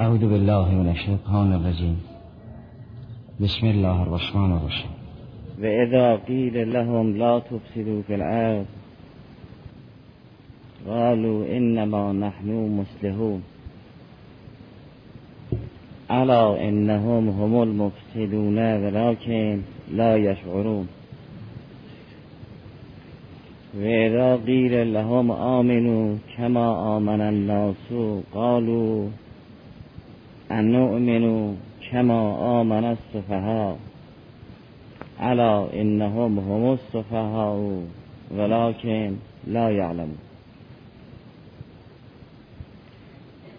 اعوذ بالله من الشیطان الرجیم. بسم الله الرحمن الرحیم. و اذا قیل لهم لا تفسدوا في الارض قالوا انما نحن مسلحون. الا انهم هم المفسدون ولكن لا يشعرون و قیل لهم آمنوا كما آمن الناس قالوا ان نؤمنوا كما آمن السفهاء. الا انهم هم السفهاء ولكن لا يعلمون.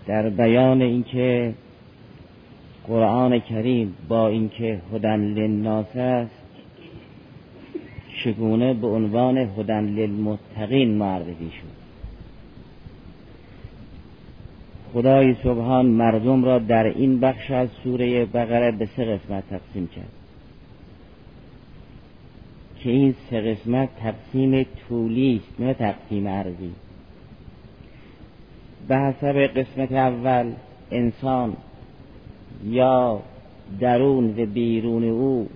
در بیان اینکه قرآن کریم با اینکه هدن للناس است چگونه به عنوان هدن للمتقین معرفی شد؟ خدای سبحان مردم را در این بخش از سوره بقره به سه قسمت تقسیم کرد. که این سه قسمت تقسیم طولی است نه تقسیم عرضی به حسب قسمت اول انسان یا درون و بیرون او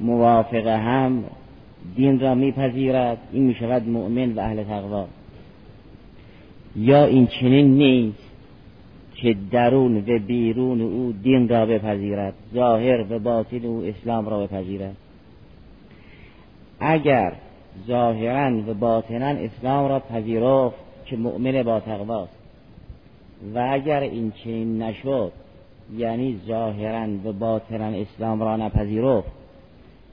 موافق هم دین را میپذیرد این می‌شود مؤمن و اهل تقوا. یا این چنین نیست که درون و بیرون او دین را بپذیرد ظاهر و باطن او اسلام را بپذیرد. اگر ظاهرا و باطنا اسلام را پذیرفت که مؤمن با تقواست. و اگر این چنین نشد یعنی ظاهرا و باطنا اسلام را نپذیرفت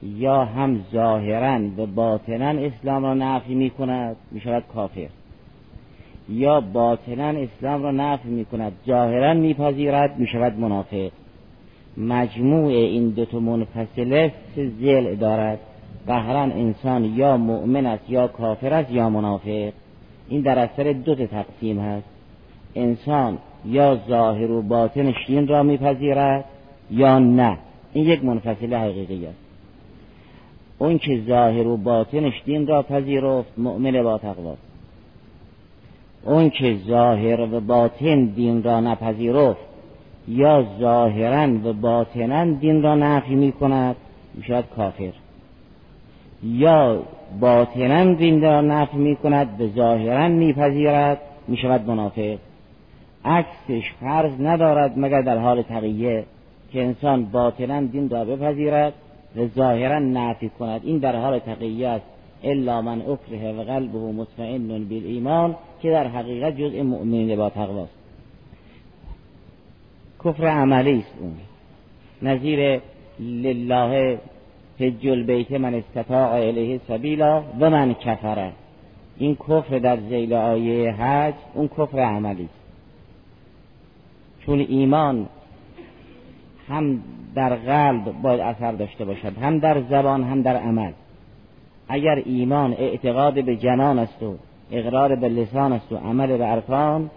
یا هم ظاهرا و باطنا اسلام را نفی می کند می شود کافر. یا باطنا اسلام را نفی می کند ظاهرا میپذیرد می شود منافق. مجموع این دو تا منفصله سه زل دارد. قهرا انسان یا مؤمن است یا کافر است یا منافق. این در اثر دو تقسیم هست. انسان یا ظاهر و باطن دین را میپذیرد یا نه. این یک منفصله حقیقی است. اون که ظاهر و باطنش دین را پذیرفت مؤمن با تقواست اون که ظاهر و باطن دین را نپذیرفت یا ظاهرا و باطنا دین را نفی می کند می‌شد کافر. یا باطنا دین را نفی می کند به ظاهرا میپذیرد می شود منافق. عکسش فرض ندارد مگر در حال تقیه که انسان باطنا دین را بپذیرد و ظاهرا نفی کند. این در حال تقیه است. الا من اکره و قلبه مطمئن بالایمان که در حقیقت جزء مؤمنین با تقواست. کفر عملی است اون. نظیر لله حج البیت من استطاع الیه سبیلا و من کفره این کفر در زیل آیه حج اون کفر عملی است. چون ایمان هم در قلب باید اثر داشته باشد هم در زبان هم در عمل. اگر ایمان اعتقاد به جنان است و اقرار به لسان است و عمل به ارکان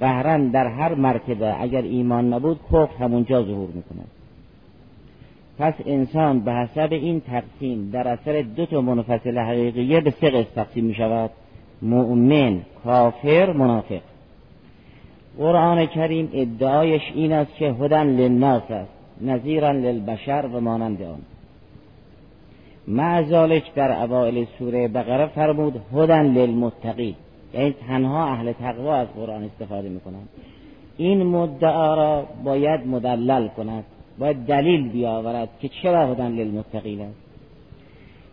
قهرا در هر مرتبه اگر ایمان نبود کفر همونجا ظهور می‌کند. پس انسان به حسب این تقسیم در اثر دو تا منفصل حقیقیه به سه قسم تقسیم می شود مؤمن کافر منافق. قرآن کریم ادعایش این است که هدن للناس است نظیرا للبشر و مانند آن. معذالک در اوائل سوره بقره فرمود هدن للمتقی یعنی تنها اهل تقوا از قرآن استفاده می‌کنند. این مدعا را باید مدلل کند باید دلیل بیاورد که چرا هدن للمتقین است.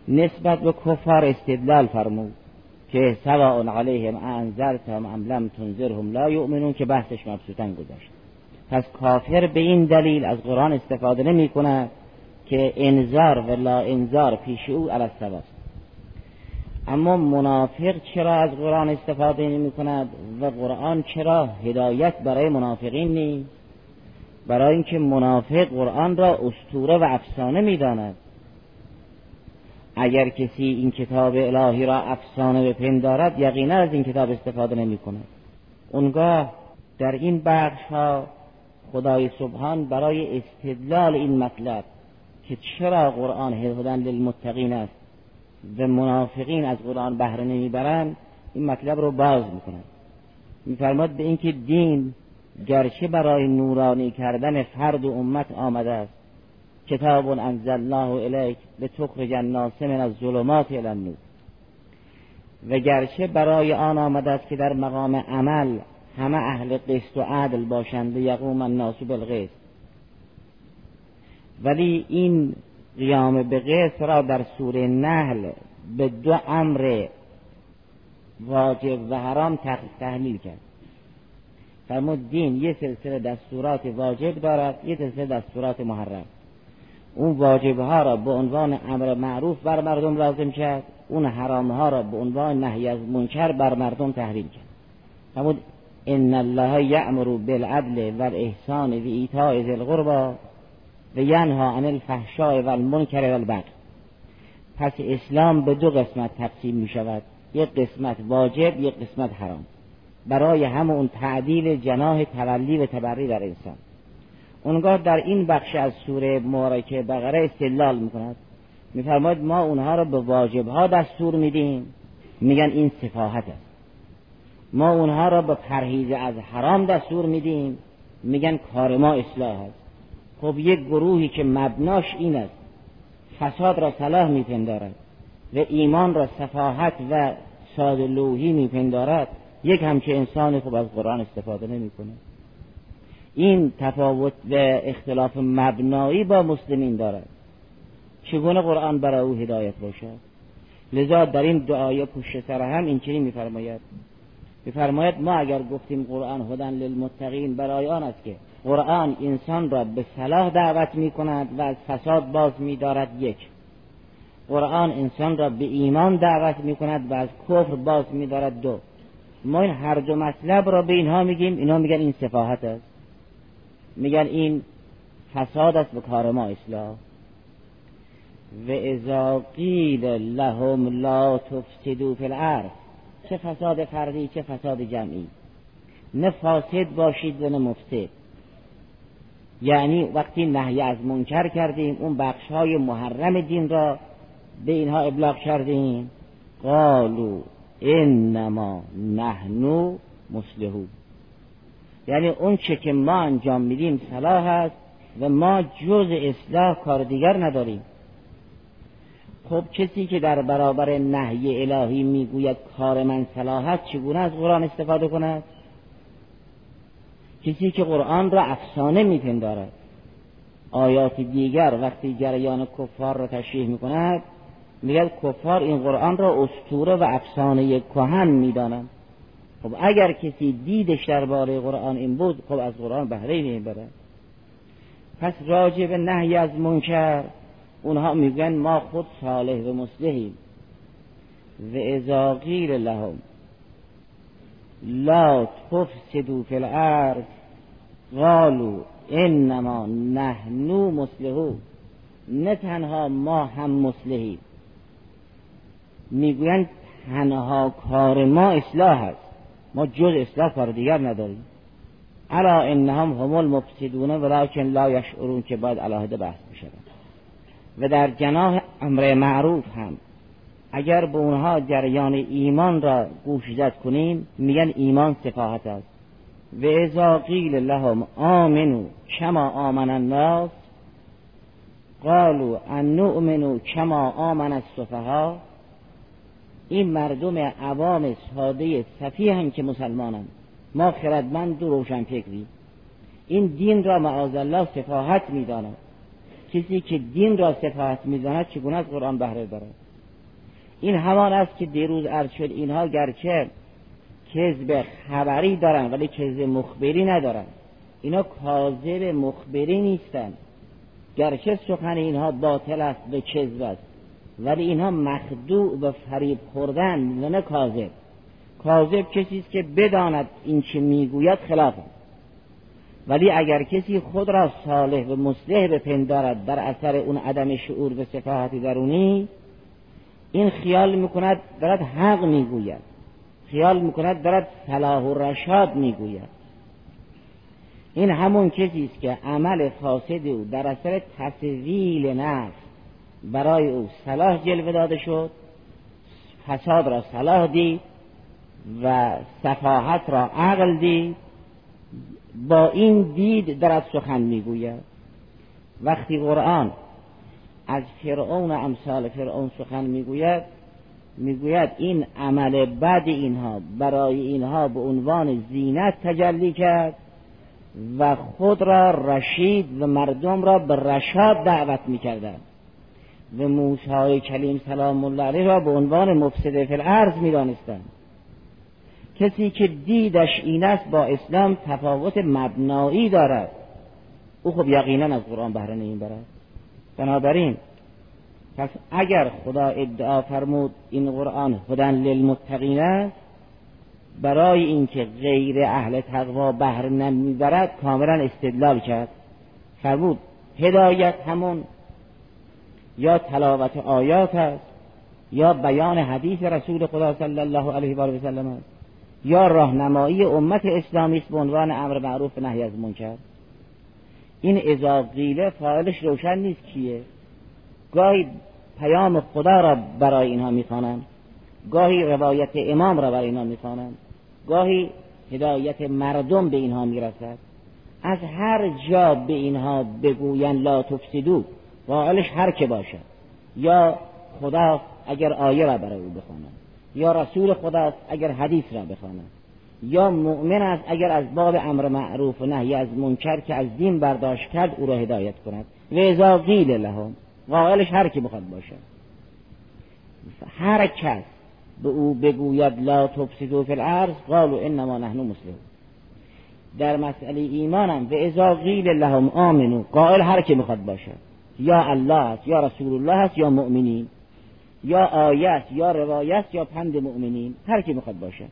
نسبت به کفار استدلال فرمود که سواء علیهم انذرتهم ام لم تنذرهم لا یؤمنون که بحثش مبسوطا گذاشت پس کافر به این دلیل از قرآن استفاده نمی کند که انذار و لا انذار پیش او الستواست اما منافق چرا از قرآن استفاده نمی کند و قرآن چرا هدایت برای منافقین نیست؟ برای اینکه منافق قرآن را استوره و افسانه می‌داند. اگر کسی این کتاب الهی را افسانه بپندارد یقینا از این کتاب استفاده نمی کند اونگاه در این بخش ها خدای سبحان برای استدلال این مطلب که چرا قرآن هدن للمتقین است؟ و منافقین از قرآن بهره نمی‌برند این مطلب رو باز می‌کنند میفرماد به اینکه دین گرچه برای نورانی کردن فرد و امت آمده است. کتاب انزلناه الیک به تخرج الناس من الظلمات الی النور. و گرچه برای آن آمده است که در مقام عمل همه اهل قسط و عدل باشند یقوم الناس بالقسط. ولی این قیام به قسط را در سوره نحل به دو امر واجب و حرام تحلیل کرد. فرمود دین یه سلسله دستورات واجب دارد یه سلسله دستورات محرم. اون واجب ها را به عنوان امر معروف بر مردم لازم کرد اون حرام ها را به عنوان نهی از منکر بر مردم تحریم کرد. فرمود ان الله یأمر بالعدل والاحسان و ایتاء ذی و ینها عن الفحشاء والمنکر والبغی پس اسلام به دو قسمت تقسیم می شود یک قسمت واجب یک قسمت حرام. برای همون تعدیل جناه تولی و تبری در انسان. اونگاه در این بخش از سوره مبارکه بقره استدلال می‌کند. میفرماید ما اونها را به واجب ها دستور میدیم. میگن این سفاهت است. ما اونها را به پرهیز از حرام دستور میدیم. میگن کار ما اصلاح است. خب یک گروهی که مبناش این است. فساد را صلاح میپندارد و ایمان را صفاحت و سادلوهی میپندارد. یک همچه انسان خوب از قرآن استفاده نمی‌کنه. این تفاوت و اختلاف مبنایی با مسلمین دارد. چگونه قرآن برای او هدایت باشد؟ لذا در این دعای پشت سر هم این چنین میفرماید. میفرماید ما اگر گفتیم قرآن هدن للمتقین برای آن است که قرآن انسان را به صلاح دعوت می کند و از فساد باز می دارد یک. قرآن انسان را به ایمان دعوت می کند و از کفر باز می دارد دو. ما این هر دو مطلب را به اینها میگیم اینا میگن این صفاحت است. میگن این فساد است به کار ما اصلاح. و اذا قیل لهم لا تفسدوا فی الارض چه فساد فردی چه فساد جمعی. نه فاسد باشید و نه مفسد. یعنی وقتی نهی از منکر کردیم اون بخش های محرم دین را به اینها ابلاغ کردیم. قالو انما نحنو مسلحو یعنی اون چه که ما انجام میدیم صلاح است و ما جز اصلاح کار دیگر نداریم. خب کسی که در برابر نهی الهی می‌گوید کار من صلاح است چگونه از قرآن استفاده کند؟ کسی که قرآن را افسانه میپندارد. آیات دیگر وقتی جریان کفار را تشریح می‌کند میگه کفار این قرآن را استوره و افسانه کهن می‌دانند. خب اگر کسی دیدش درباره قرآن این بود خب از قرآن بهره نمی‌برد پس راجع به نهی از منکر اونها میگن ما خود صالح و مصلحیم. و اذا قیل لهم لا تفسدوا فی الارض قالوا انما نحنو مصلحو نه تنها ما هم مصلحیم. می‌گویند تنها کار ما اصلاح است. ما جز اصلاح کار دیگر نداریم. الا انهم هم المفسدون ولكن لا یشعرون که باید علاهده بحث بشود. و در جناح امر معروف هم اگر به اونها جریان ایمان را گوشزد کنیم میگن ایمان سفاهت است. و اذا قیل لهم آمنو کما آمن الناس قالوا ان نؤمنو کما آمن السفها این مردم عوام ساده صفیه هم که مسلمانند ما خردمند و روشن فکری این دین را معاذ الله سفاهت می‌داند. کسی که دین را سفاهت می‌داند چگونه از قرآن بهره دارد این همان است که دیروز عرض اینها گرچه کذب خبری دارن ولی کذب مخبری ندارن اینا کاذب مخبری نیستند. گرچه سخن اینها باطل است و کذب است ولی اینها مخدوع و فریب خوردن و نه کاذب. کاذب کسی است که بداند این چه می‌گوید خلاف ولی اگر کسی خود را صالح و مصلح بپندارد در اثر اون عدم شعور و صفاحت درونی این خیال می‌کند دارد حق می‌گوید. خیال می‌کند دارد صلاح و رشاد می‌گوید. این همون کسی است که عمل فاسد او در اثر تسویل نفس برای او صلاح جلوه داده شد فساد را صلاح دید و صفاحت را عقل دید. با این دید در سخن می‌گوید. وقتی قرآن از فرعون و امثال فرعون سخن می‌گوید می‌گوید این عمل بد اینها برای اینها به عنوان زینت تجلی کرد و خود را رشید و مردم را به رشاد دعوت می‌کردند. و موسی کلیم سلام الله علیه را به عنوان مفسد فی الارض می‌دانستند. کسی که دیدش این است با اسلام تفاوت مبنایی دارد. او خب یقینا از قرآن بهره نمی‌برد. بنابراین پس اگر خدا ادعا فرمود این قرآن هدن للمتقین است برای اینکه غیر اهل تقوا بهره نمی‌برد کاملا استدلال کرد. فرمود هدایت همون یا تلاوت آیات است یا بیان حدیث رسول خدا صلی الله علیه و سلم است یا راهنمایی امت اسلامی است به عنوان امر معروف نهی از منکر. این اذا قیله فاعلش روشن نیست کیه. گاهی پیام خدا را برای اینها می‌خوانند. گاهی روایت امام را برای اینها می‌خوانند. گاهی هدایت مردم به اینها می‌رسد. از هر جا به اینها بگوین لا تفسدو فاعلش هر که باشد. یا خدا اگر آیه را برای او بخواند یا رسول خداست اگر حدیث را بخواند یا مؤمن است اگر از باب امر معروف و نهی از منکر که از دین برداشت کرد او را هدایت کند. و اذا قیل لهم قائلش هر کی بخواد باشد هر کس به او بگوید لا تفسدوا فی الارض قالوا انما نحن مسلمون. در مسئله ایمانم و اذا قیل لهم آمنو قائل هر کی می‌خواد باشد یا الله است یا رسول الله است یا مؤمنین. یا آیت یا روایت یا پند مؤمنین. هر کی می‌خواد باشه.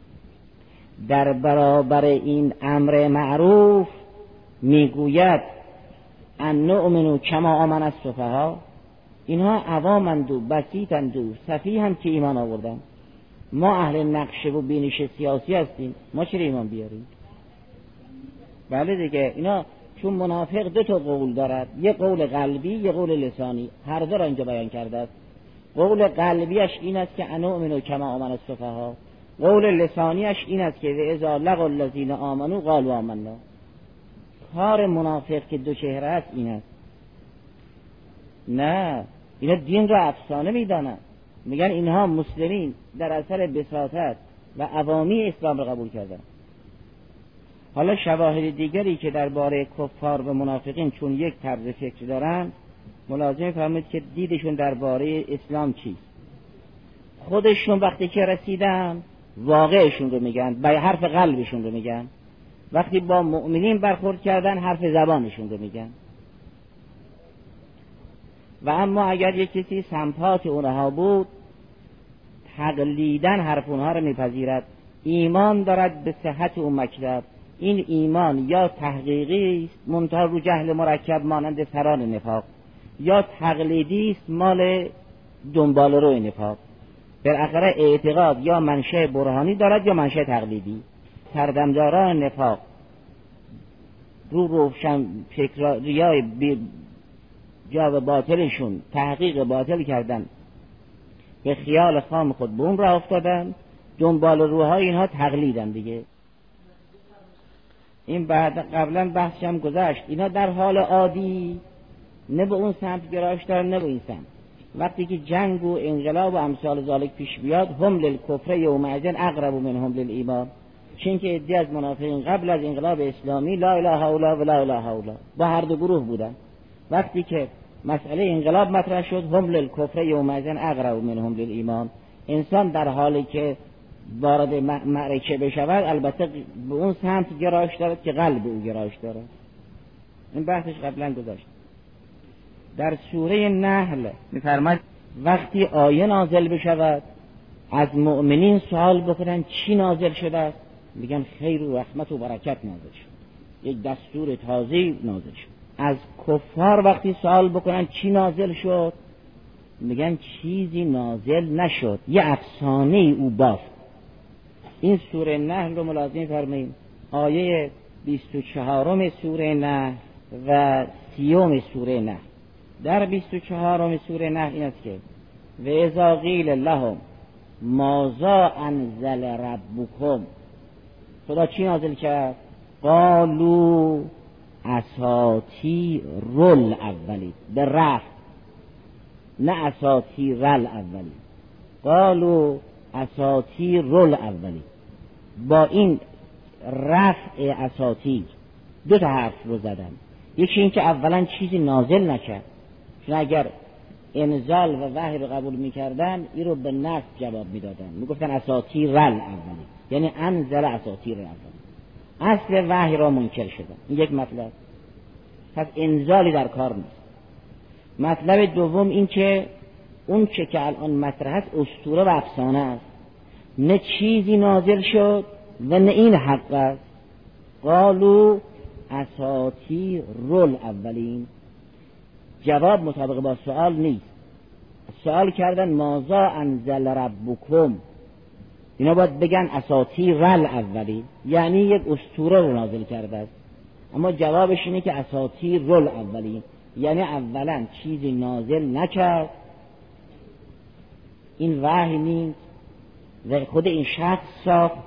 در برابر این امر معروف می‌گوید ان نؤمنو کما آمن از ها اینها عوامند و بسیطند و هم که ایمان آوردن. ما اهل نقشه و بینش سیاسی هستیم ما چرا ایمان بیاریم؟ بله دیگه اینا چون منافق دو تا قول دارد یه قول قلبی یه قول لسانی هر دو را اینجا بیان کرده است. قول قلبیش این است که انو منو کما آمن ها قول لسانیش این است که ازا لقوا الذین آمنو قالوا آمنا. کار منافق که دو چهره است این است. نه اینا دین را افسانه می‌دانند میگن اینها مسلمین در اثر بساطت و عوامی اسلام را قبول کردن. حالا شواهد دیگری که درباره کفار و منافقین چون یک طرز فکر دارند ملازم فرمود که دیدشون درباره اسلام چیست. خودشون وقتی که رسیدن واقعشون رو میگن به حرف قلبشون رو میگن. وقتی با مؤمنین برخورد کردن حرف زبانشون رو میگن. و اما اگر یک کسی سمپات اونها بود تقلیدن حرف اونها رو میپذیرد. ایمان دارد به صحت اون مکتب. این ایمان یا تحقیقی است منتها رو جهل مرکب مانند سران نفاق یا تقلیدی است مال دنبال روی نفاق. بالاخره اعتقاد یا منشه برهانی دارد یا منشه تقلیدی. سردمداران نفاق. رو روشن ریای جا باطلشون تحقیق باطل کردن. به خیال خام خود به اون را افتادن. دنبال روهای اینها تقلیدن دیگه. این بعد قبلا بحثی هم گذشت. اینا در حال عادی نه به اون سمت گرایش نه به این سمت. وقتی که جنگ و انقلاب و امثال ذالک پیش بیاد هم للکفر یومئذ اقرب من هم للایمان. چون که ادی از منافقین قبل از انقلاب اسلامی لا اله الا و لا اله الا با هر دو گروه بودن. وقتی که مسئله انقلاب مطرح شد هم للکفر یومئذ اقرب من هم للایمان. انسان در حالی که وارد معرکه بشود البته به اون سمت گرایش دارد که قلب او گرایش دارد. این بحثش قبلا گذاشت در سوره نحل میفرماد وقتی آیه نازل بشود از مؤمنین سوال بکنن چی نازل شده میگن خیر و رحمت و برکت نازل شد. یک دستور تازه نازل شد. از کفار وقتی سوال بکنن چی نازل شد میگن چیزی نازل نشد. یه افسانه او بافت. این سوره نحل رو ملازم فرماییم آیه 24 سوره نحل و سیوم سوره نحل. در 24 سوره نحل این است که و اذا قیل لهم مازا انزل ربکم خدا چی نازل کرد؟ قالو اساتی رول اولی به رفت نه اساتی رل اولی قالو اساتی رول اولی با این رفع اساتی دو تا حرف رو زدن یکی اینکه اولا چیزی نازل نکرد. چون اگر انزال و وحی رو قبول می‌کردن این رو به نفس جواب می‌دادن. می‌گفتن اساتی رل اولی. یعنی انزل اساتی رل اولی. اصل وحی را منکر شدن. این یک مطلب. پس انزالی در کار نیست. مطلب دوم این که اون چه که الان مطرح است اسطوره و افسانه است. نه چیزی نازل شد و نه این حق است. قالو اساتی رول اولین. جواب مطابق با سوال نیست. سوال کردن مازا انزل ربکم؟ اینا باید بگن اساتی رل اولی یعنی یک اسطوره رو نازل کرده است. اما جوابش اینه که اساتی رول اولی یعنی اولا چیزی نازل نکرد. این وحی نیست. و خود این شخص ساخت.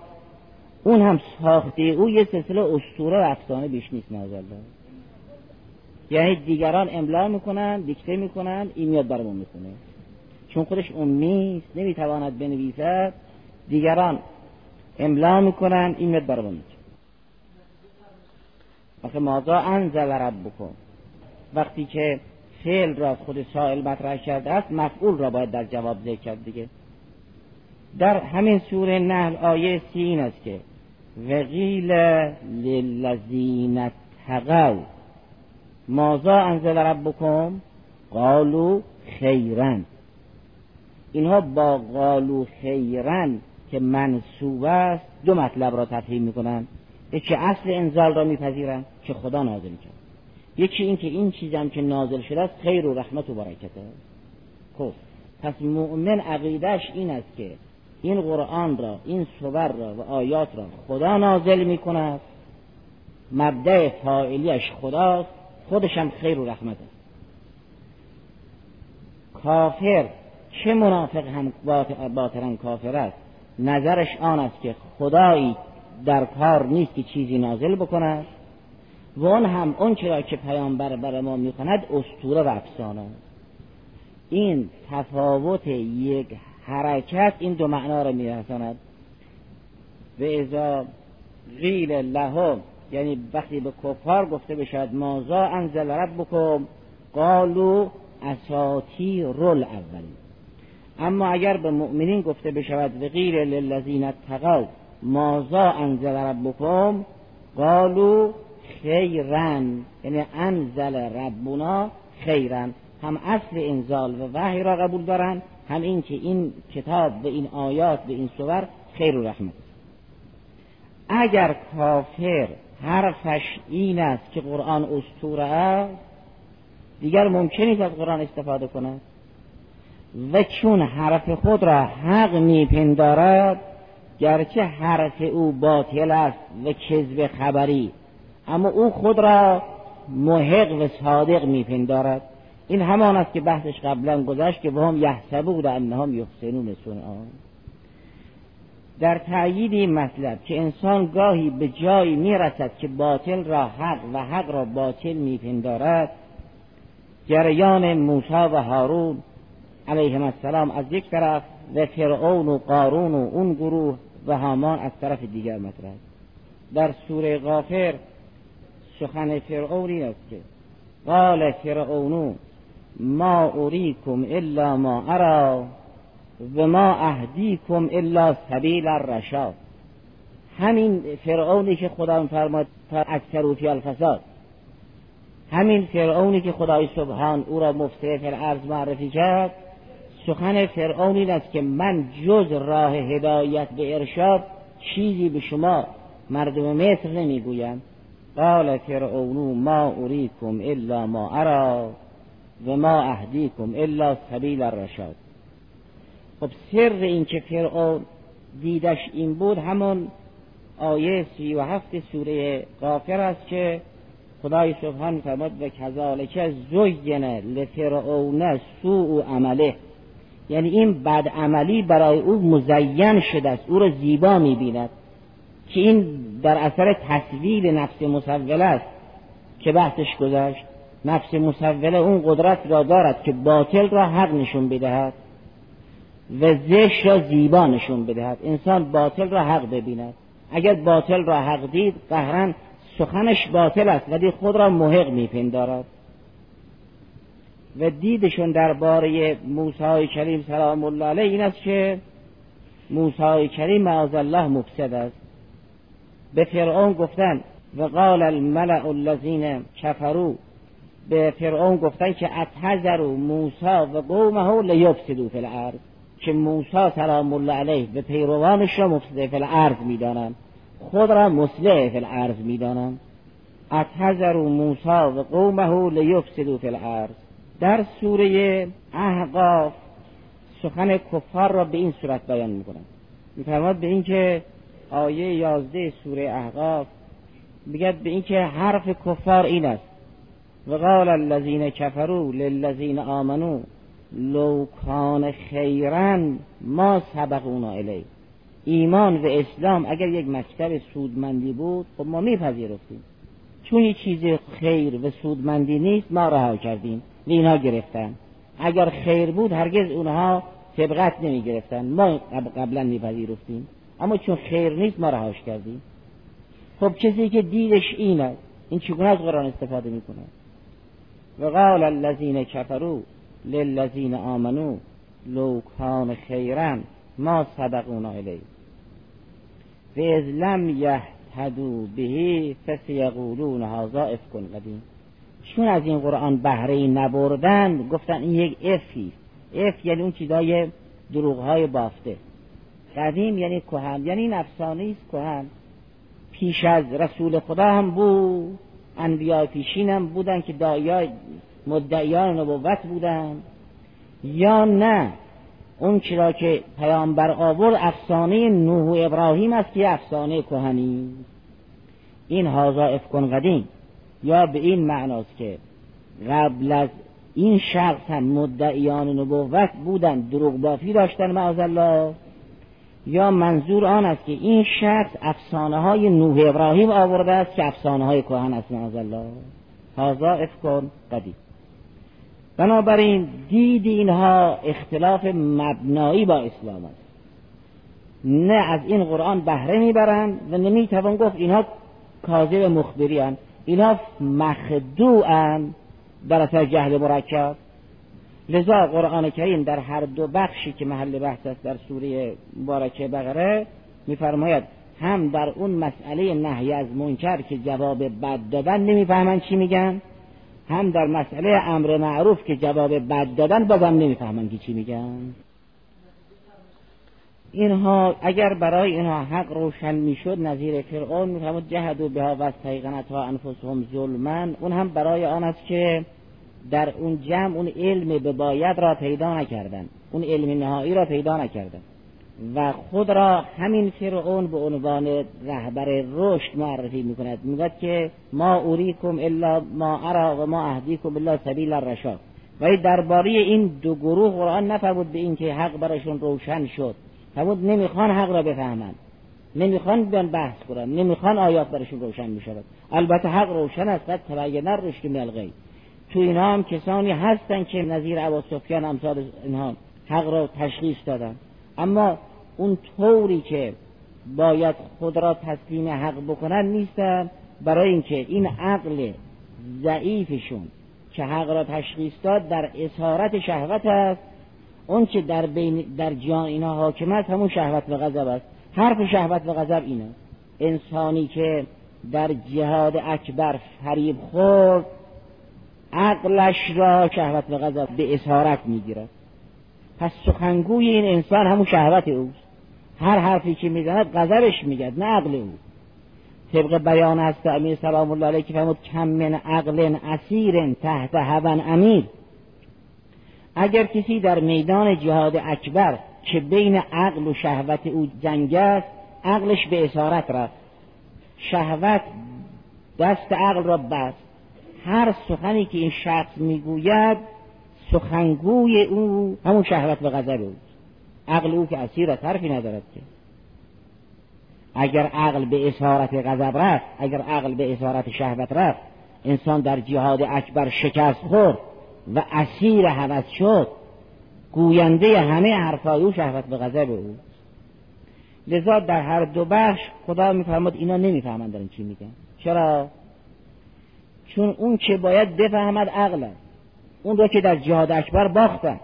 اون هم ساخته. او یه سلسله اسطوره و افسانه بیش نیست نازل داره. یعنی دیگران املا می‌کنن دیکته می‌کنن این میاد برامون می‌کنه چون خودش امی است نمی‌تواند بنویسد دیگران املا می‌کنن این میاد برامون می‌کنه وقتی مازا انزل رب بکن وقتی که فعل را خود سائل مطرح کرده است مفعول را باید در جواب ذکر کرد دیگه. در همین سوره نحل آیه سی این است که وقیل للذین تقوا مازا انزل ربکم؟ قالو خیرن. اینها با قالو خیرن که منصوب است دو مطلب را تفهیم می‌کنن. یکی اصل انزال را میپذیرن که خدا نازل کرد یکی این که این چیزم که نازل شده است خیر و رحمت و برکته. خب پس مؤمن عقیدش این است که این قرآن را این صور را و آیات را خدا نازل می کند مبدع فاعلیش خداست. خودش هم خیر و رحمت است. کافر چه منافق هم باطرا کافر است؟ نظرش آن است که خدایی در کار نیست که چیزی نازل بکند. و اون هم اون چرا که پیامبر بر ما می‌خواند اسطوره و افسانه این تفاوت یک حرکت این دو معنا را میرساند. و ازا غیل لهم یعنی وقتی به کفار گفته بشد مازا انزل ربکم قالو اساتی رول اولی اما اگر به مؤمنین گفته بشود و غیر للذین اتقوا مازا انزل ربکم قالو خیرن. یعنی انزل ربنا خیرن. هم اصل انزال و وحی را قبول دارن هم این که این کتاب و این آیات و این سور خیر و رحمت. اگر کافر حرفش این است که قرآن استوره است. دیگر ممکنی از قرآن استفاده کند و چون حرف خود را حق میپندارد گرچه حرف او باطل است و کذب خبری اما او خود را محق و صادق میپندارد. این همان است که بحثش قبلا گذشت که هم یحسبون انهم یحسنون صنعا در تأیید این مطلب که انسان گاهی به جایی می‌رسد که باطل را حق و حق را باطل میپندارد. جریان موسی و هارون علیهم السلام از یک طرف و فرعون و قارون و اون گروه و هامان از طرف دیگر مطرح. در سوره غافر سخن فرعون این است که قال فرعون ما اریکم الا ما ارا. و ما اهدیکم الا سبیل الرشاد. همین فرعونی که خدا فرماد اکثر فی الفساد. همین فرعونی که خدای سبحان او را مفته فی الارض معرفی کرد سخن فرعون این است که من جز راه هدایت به ارشاد چیزی به شما مردم مصر نمی‌گویم. قال فرعون ما اریکم الا ما ارا و ما اهدیکم الا سبیل الرشاد. خب سر این که فرعون دیدش این بود همون آیه سی و هفت سوره غافر است که خدای سبحان فرماد و کذالک زین لفرعون سوء عمله. یعنی این بد عملی برای او مزین شده است او را زیبا می‌بیند که این در اثر تصویل نفس مسوله است که بحثش گذشت. نفس مسوله اون قدرت را دارد که باطل را حق نشون بدهد و زشت را زیبا نشون بدهد. انسان باطل را حق ببیند. اگر باطل را حق دید قهرا سخنش باطل است ولی خود را محق میپندارد. و دیدشون درباره موسی کریم سلام الله علیه این است که موسی کریم معاذ الله مفسد است. به فرعون گفتن و قال الملع الذین کفروا. به فرعون گفتن که اتحذروا موسی و قومه لیفسدوا فی الارض. که موسی سلام الله علیه به پیروانش را مفسد فی الارض می‌دانند. خود را مصلح فی الارض می‌دانند. اتحذروا موسی و قومه لیفسدوا فی الارض. در سوره احقاف سخن کفار را به این صورت بیان می‌کنند. میفرماد به اینکه آیه یازده سوره احقاف میگد به اینکه حرف کفار این است. و قال الذین کفروا للذین آمنوا. لو کان خیرن ما سبقونا الی. ایمان و اسلام اگر یک مکتب سودمندی بود خب ما میپذیرفتیم. چون یک چیز خیر و سودمندی نیست ما رها کردیم. و اینها گرفتن. اگر خیر بود هرگز اونها سبقت نمی گرفتن ما قبلا میپذیرفتیم. اما چون خیر نیست ما رهاش کردیم. خب کسی که دیدش این است این چگونه از قرآن استفاده می‌کنه؟ و قال الذین کفروا للذین آمنو لو کان خیرا ما سبقونا الی و از لم یهتدو بهی فسیقولون هذا افکن قدیم. چون از این قرآن بهره نبردن گفتن این یک افی اف یعنی اون چیزای دروغ های بافته. قدیم یعنی کهن یعنی این افسانه است کهن. پیش از رسول خدا هم بود انبیاء پیشین هم بودن که دایای مدعیان نبوت بودن یا نه اون چرا که پیامبر آورد افسانه نوح و ابراهیم است که افسانه کهنی. این هازا افکن قدیم. یا به این معناست که قبل از این شخص هم مدعیان نبوت بودن دروغ بافی داشتن معاذ الله. یا منظور آن است که این شخص افسانه های نوح ابراهیم آورده است که افسانه های کهن است معاذ الله. هازا افکن قدیم. بنابراین دید اینها اختلاف مبنایی با اسلام است. نه از این قرآن بهره می‌برند و نمی‌توان گفت اینها کاذب مخبری هستند. اینها مخدوعند در اثر جهل مرکب لذا قرآن کریم در هر دو بخشی که محل بحث است در سوره مبارکه بقره میفرماید هم در اون مسئله نهی از منکر که جواب بد دادن نمی‌فهمن چی میگن هم در مسئله امر معروف که جواب بد دادن بازم نمی‌فهمن که چی میگن. اینها اگر برای اینها حق روشن می‌شد نظیر فرعون میفرمود جهد و بها و ها انفسهم ظلمن اون هم برای آن است که در اون جمع اون علم به باید را پیدا نکردن اون علم نهایی را پیدا نکردن و خود را همین فرعون به عنوان رهبر رشد معرفی می‌کند. می‌گوید که ما اوریکم الا ما ارا و ما اهدیکم الا سبیل الرشاد. ولی درباره این دو گروه قرآن نفرمود به اینکه حق براشون روشن شد. فرمود نمی‌خوان حق را بفهمند. نمی‌خوان بیان بحث کنن نمی‌خوان آیات براشون روشن می‌شود. البته حق روشن است قد تبین رشد من تو اینها هم کسانی هستن که نظیر ابا سفیان امثال اینها حق را تشخیص دادن. اما اون طوری که باید خود را تسلیم حق بکنن نیستن. برای اینکه این عقل ضعیفشون که حق را تشخیص داد در اسارت شهوت است. اون که در بین در جان اینا حاکم است همون شهوت و غضب است. حرف شهوت و غضب اینه. انسانی که در جهاد اکبر فریب خورد عقلش را شهوت و غضب به اسارت می‌گیرد. پس سخنگوی این انسان همون شهوت اوست هر حرفی که می‌زند غضبش میگد نه عقل او. طبق بیان است امیر سلام الله علیه که فرمود کم من عقل اسیر تحت هون امیر. اگر کسی در میدان جهاد اکبر که بین عقل و شهوت او جنگ است عقلش به اسارت رفت. شهوت دست عقل را بست. هر سخنی که این شخص می‌گوید سخنگوی او همون شهوت و غضب او عقل او که اسیر از حرفی ندارد که. اگر عقل به اسارت غضب رفت اگر عقل به اسارت شهوت رفت انسان در جهاد اکبر شکست خورد و اسیر هوس شد. گوینده همه حرفای او شهوت به غضب او لذا در هر دو بخش خدا میفرماد اینا نمی‌فهمند دارن چی میگن. چرا؟ چون اون که باید بفهمد عقل اون را که در جهاد اکبر باختن.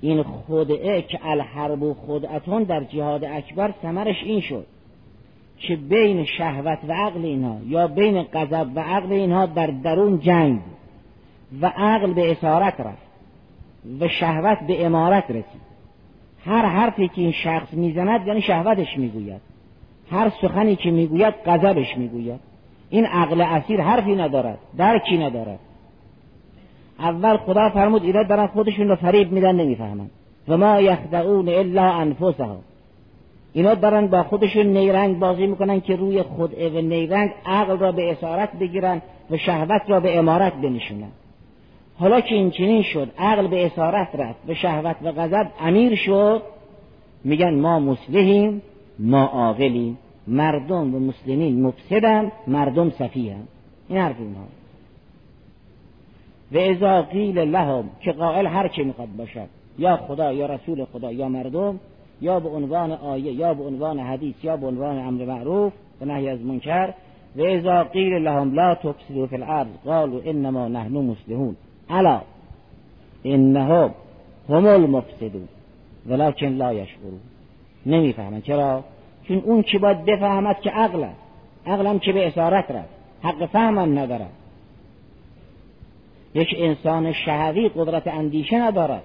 این خدعه که الحرب خدعتون در جهاد اکبر ثمرش این شد که بین شهوت و عقل اینها یا بین غضب و عقل اینها در درون جنگ و عقل به اسارت رفت و شهوت به امارت رسید. هر حرفی که این شخص می‌زند یعنی شهوتش می‌گوید. هر سخنی که می‌گوید غضبش می‌گوید. این عقل اسیر حرفی ندارد درکی ندارد. اول خدا فرمود اینا دارن خودشون رو فریب میدن نمی‌فهمن. و ما یخدعون الا انفسهم. اینا دارن با خودشون نیرنگ بازی می‌کنن که روی خود و نیرنگ عقل را به اسارت بگیرن و شهوت را به امارت بنشونن. حالا که این چنین شد عقل به اسارت رفت و شهوت و غضب امیر شد میگن ما مسلحیم ما عاقلیم. مردم و مسلمین مفسدن مردم صفیهم این حرف اینها. و ازا قیل لهم که قائل هر که می‌خواد باشد یا خدا یا رسول خدا یا مردم یا به عنوان آیه یا به عنوان حدیث یا به عنوان امر معروف و نهی از منکر و ازا قیل لهم لا تفسدوا فی الارض قالوا انما نحن مسلمون الا انهم هم المفسدون. ولكن لا یشعرون نمی‌فهمن. چرا؟ چون اون که باید بفهمد که عقل است. عقلم که به اسارت رفت؟ حق فهمم ندارد. یک انسان شهوی قدرت اندیشه ندارد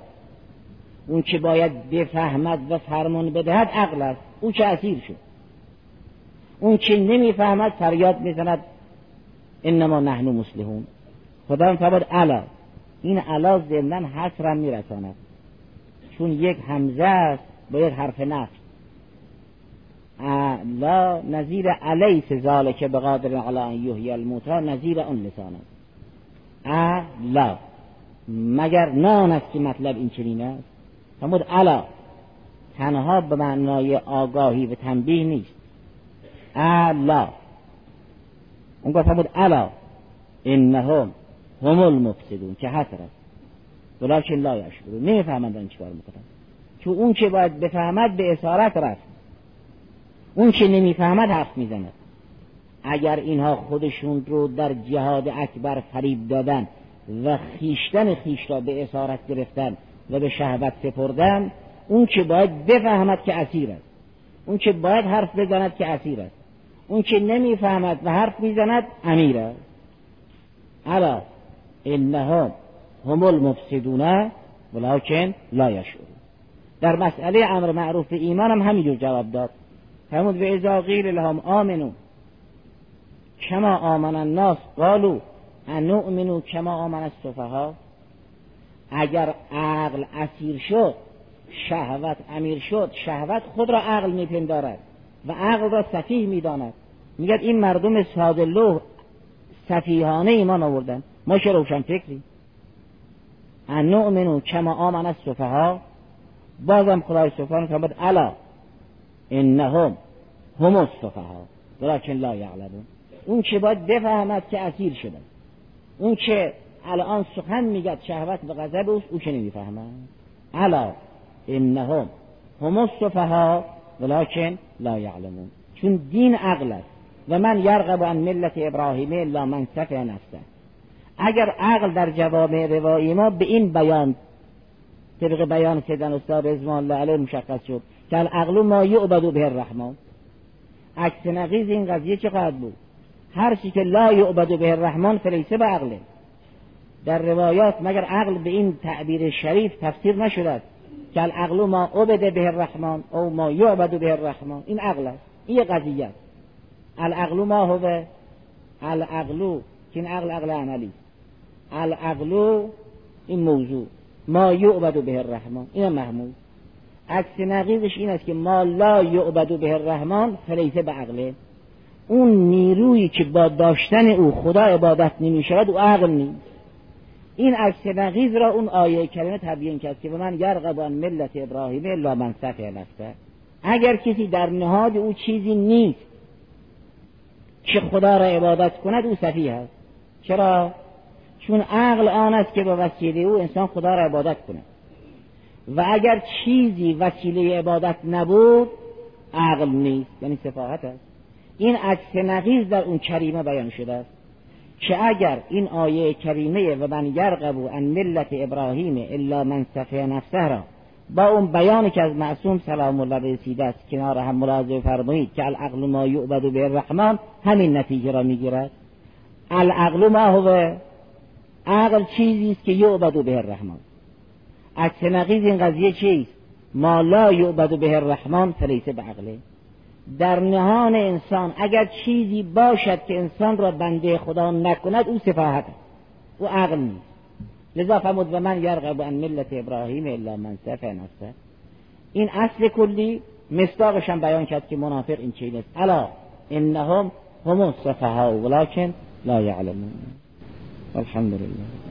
اون که باید بفهمد و فرمان بدهد عقل است. او که اسیر شد؟ اون که نمی‌فهمد فریاد می‌زند انما نحن مسلمون. خدا فرمود علا این علا ضمن حسرم میرساند. چون یک همزه است با یک حرف نفس. لا نظیر علیس ذالک بقادر علی ان یحیی الموتی نظیر اون لسان لا. مگر نان است که مطلب این چنین است؟ فرمود الا. تنها به معنای آگاهی و تنبیه نیست. الا. اون گفت فرمود الا. انهم هم المفسدون. که حسر است ولیکن لا نمی‌فهمند دارن چیکار می‌کنن چون اون که باید بفهمد به اسارت رفت. اون که نمی‌فهمد حرف می‌زند. اگر اینها خودشون رو در جهاد اکبر فریب دادن و خیشتن خیش را به اسارت گرفتن و به شهوت سپردن اون که باید بفهمد که اسیر است. اون که باید حرف بزند که اسیر است. اون که نمی‌فهمد و حرف می‌زند امیر است. الا انهم هم المفسدون ولكن لا یشعرون. در مسئله امر معروف ایمان هم همینجور جواب داد. فرمود به ازا قیل لهم آمنو کما آمن الناس قالو انؤمنو کما آمن السفها اگر عقل اسیر شد شهوت امیر شد شهوت خود را عقل میپندارد و عقل را سفیه می‌داند. میگد این مردم ساده لوح سفیهانه ایمان آوردن. ما چه روشن فکری ان نؤمنو کما آمن السفها بازم خدای سبحانه فرمود الا انهم هم السفها ولكن لا یعلمون. اون که باید بفهمد که اسیر شده اون که الان سخن میگد شهوت به غضب اوست او که نمی‌فهمد. الا انهم هم السفها ولكن لا یعلمون. چون دین عقل است. و من یرغب عن ملت ابراهیم الا من سفه نفسه. اگر عقل در جوامع روایی ما به این بیان طبق بیان سیدن استاد رضوان الله علیه مشخص شد. که العقل ما یعبد به الرحمن. عکس نقیز این قضیه چه خواهد بود؟ هر چی که لا یعبد به الرحمن فلیسه به عقله در روایات مگر عقل به این تعبیر شریف تفسیر نشده که العقل ما عبد به الرحمن او ما یعبد به الرحمن. این عقل است. این قضیه است. العقل ما هو العقل که این عقل عقل عملی. العقل این موضوع. ما یعبد به الرحمن. این محمود عکس نقیزش این است که ما لا یعبد به الرحمن فلیسه به عقله اون نیرویی که با داشتن او خدا عبادت نمی شود او عقل نیست. این عکس نقیز را اون آیه کلمه تبیین کرد که من یرغب عن ملت ابراهیم الا من سفه نفسه. اگر کسی در نهاد او چیزی نیست که خدا را عبادت کند او سفیه است. چرا؟ چون عقل آن است که به وسیله او انسان خدا را عبادت کند. و اگر چیزی وسیله عبادت نبود عقل نیست یعنی سفاهت است. این عکس نقیز در اون کریمه بیان شده است که اگر این آیه کریمه و من یرغب عن ملت ابراهیم الا من صفه نفسه را با اون بیانی که از معصوم سلام الله رسیده است کنار هم ملاحظه فرمایید که العقل ما یعبد به الرحمن همین نتیجه را می‌گیرد. العقل ما هو عقل چیزی است که یعبد به الرحمن. عکس نقیز این قضیه چیست؟ ما لا یعبد به الرحمن فلیس به عقله در نهان انسان اگر چیزی باشد که انسان را بنده خدا نکند او سفاهت او عقل نیست. لذا فرمود و من یرغب عن ملت ابراهیم الا من سفه نفسه. این اصل کلی مصداقش هم بیان کرد که منافق این چیز است الا انهم هم السفهاء ولكن لا يعلمون الحمد لله